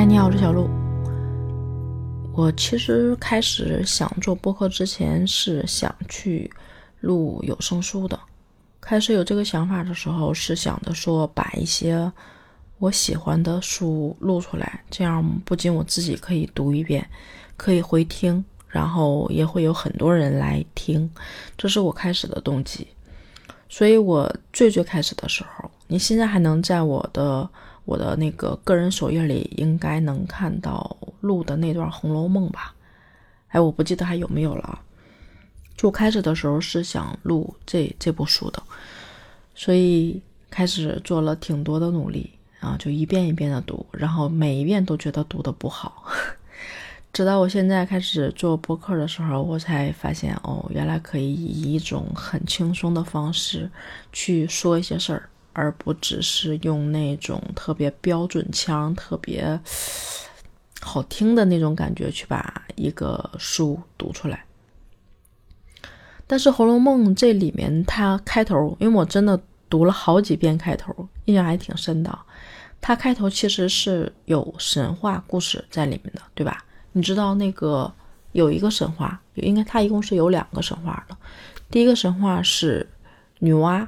嗨，你好，我是小鹿。我其实开始想做播客之前是想去录有声书的。开始有这个想法的时候，是想着说把一些我喜欢的书录出来，这样不仅我自己可以读一遍，可以回听，然后也会有很多人来听，这是我开始的动机。所以我最最开始的时候，你现在还能在我的。我的那个个人首页里应该能看到录的那段《红楼梦》吧？哎，我不记得还有没有了。就开始的时候是想录这这部书的，所以开始做了挺多的努力啊，就一遍一遍的读，然后每一遍都觉得读的不好。直到我现在开始做播客的时候，我才发现哦，原来可以以一种很轻松的方式去说一些事儿。而不只是用那种特别标准腔、特别好听的那种感觉去把一个书读出来。但是《红楼梦》这里面，它开头，因为我真的读了好几遍开头，印象还挺深的。它开头其实是有神话故事在里面的，对吧？你知道那个有一个神话，应该它一共是有两个神话的。第一个神话是女娲。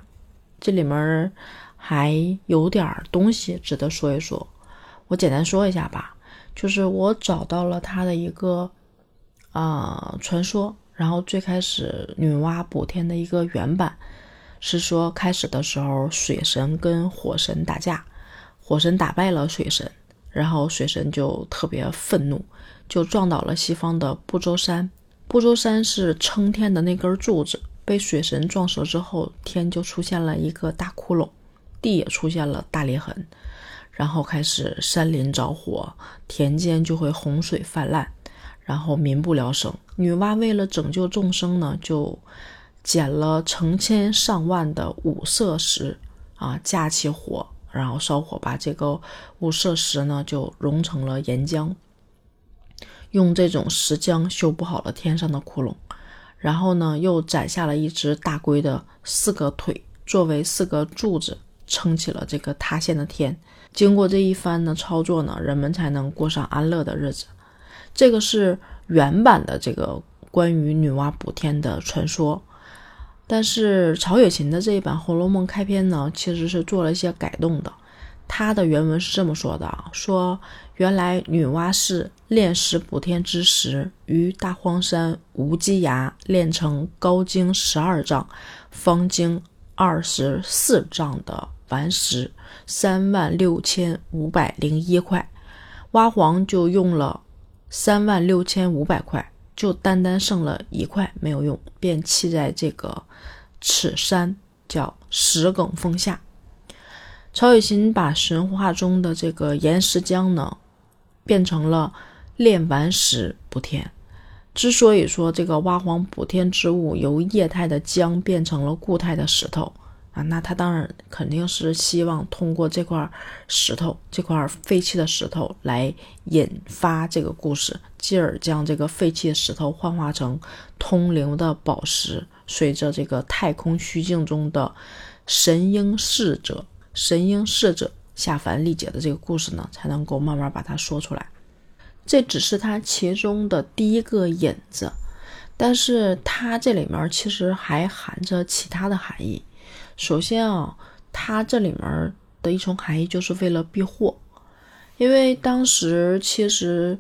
这里面还有点东西值得说一说，我简单说一下吧。就是我找到了他的一个啊传说，然后最开始女娲补天的一个原版是说，开始的时候水神跟火神打架，火神打败了水神，然后水神就特别愤怒，就撞倒了西方的不周山。不周山是撑天的那根柱子。被水神撞折之后，天就出现了一个大窟窿，地也出现了大裂痕，然后开始山林着火，田间就会洪水泛滥，然后民不聊生。女娲为了拯救众生呢，就捡了成千上万的五色石啊，架起火，然后烧火，把这个五色石呢就融成了岩浆，用这种石浆修补好了天上的窟窿。然后呢，又斩下了一只大龟的四个腿，作为四个柱子，撑起了这个塌陷的天。经过这一番的操作呢，人们才能过上安乐的日子。这个是原版的这个关于女娲补天的传说。但是曹雪芹的这一版《红楼梦》开篇呢，其实是做了一些改动的。他的原文是这么说的啊，说原来女娲是炼石补天之时，于大荒山无稽崖炼成高经十二丈、方经二十四丈的顽石三万六千五百零一块，娲皇就用了三万六千五百块，就单单剩了一块没有用，便弃在这个此山，叫石埂峰下。曹雪芹把神话中的这个岩石浆呢，变成了炼完石补天。之所以说这个娲皇补天之物由液态的浆变成了固态的石头啊，那他当然肯定是希望通过这块石头、这块废弃的石头来引发这个故事，继而将这个废弃的石头幻化成通灵的宝石，随着这个太空虚境中的神瑛侍者。神瑛侍者下凡历劫的这个故事呢，才能够慢慢把它说出来。这只是它其中的第一个引子，但是它这里面其实还含着其他的含义。首先啊，它这里面的一重含义就是为了避祸，因为当时其实，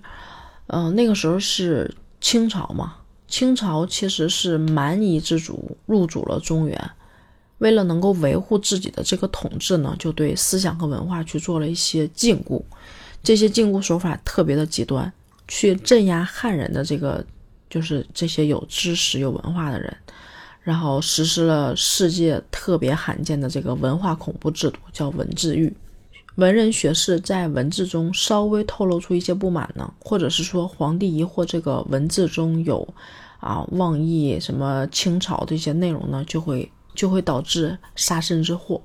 嗯，那个时候是清朝嘛，清朝其实是蛮夷之族入主了中原。为了能够维护自己的这个统治呢，就对思想和文化去做了一些禁锢，这些禁锢手法特别的极端，去镇压汉人的这个就是这些有知识、有文化的人，然后实施了世界特别罕见的这个文化恐怖制度，叫文字狱。文人学士在文字中稍微透露出一些不满呢，或者是说皇帝疑惑这个文字中有啊妄议什么清朝这些内容呢，就会。就会导致杀身之祸，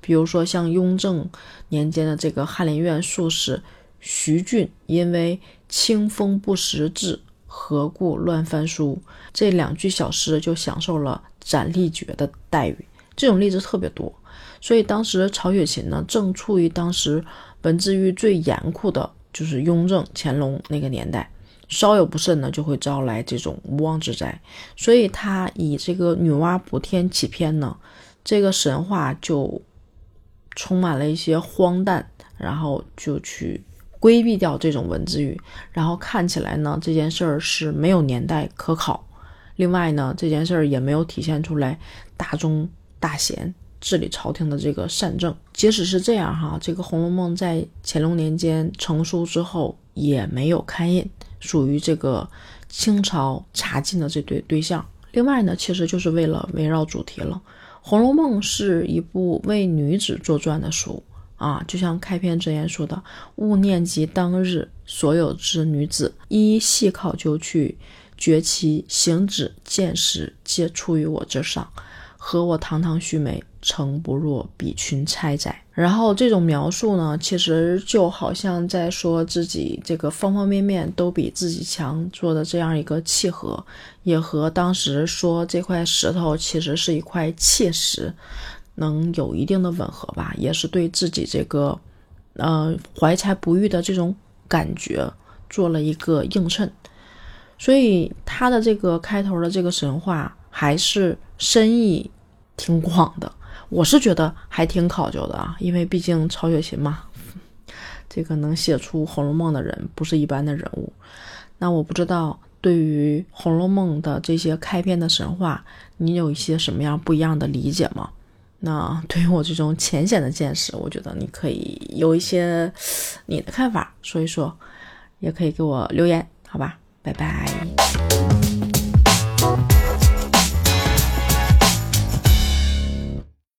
比如说像雍正年间的这个翰林院术士徐俊，因为清风不识字，何故乱翻书？这两句小诗就享受了斩立决的待遇。这种例子特别多，所以当时曹雪芹呢，正处于当时文字狱最严酷的，就是雍正、乾隆那个年代，稍有不慎呢，就会招来这种无妄之灾。所以他以这个女娲补天起篇呢，这个神话就充满了一些荒诞，然后就去规避掉这种文字狱，然后看起来呢，这件事儿是没有年代可考。另外呢，这件事儿也没有体现出来大忠大贤。治理朝廷的这个善政，即使是这样哈，这个《红楼梦》在乾隆年间成书之后也没有刊印，属于这个清朝查禁的这对对象。另外呢，其实就是为了围绕主题了，《红楼梦》是一部为女子作传的书啊，就像开篇之言说的：“勿念及当日所有之女子，一细考究去，觉其行止见识皆出于我之上。”和我堂堂须眉，诚不若比群钗哉。然后这种描述呢，其实就好像在说自己这个方方面面都比自己强做的这样一个契合，也和当时说这块石头其实是一块切石，能有一定的吻合吧，也是对自己这个，呃，怀才不遇的这种感觉做了一个映衬。所以他的这个开头的这个神话。还是深意挺广的，我是觉得还挺考究的啊，因为毕竟曹雪芹嘛，这个能写出《红楼梦》的人不是一般的人物。那我不知道对于《红楼梦》的这些开篇的神话，你有一些什么样不一样的理解吗？那 对于我这种浅显的见识，我觉得你可以有一些你的看法说一说，也可以给我留言，好吧？拜拜。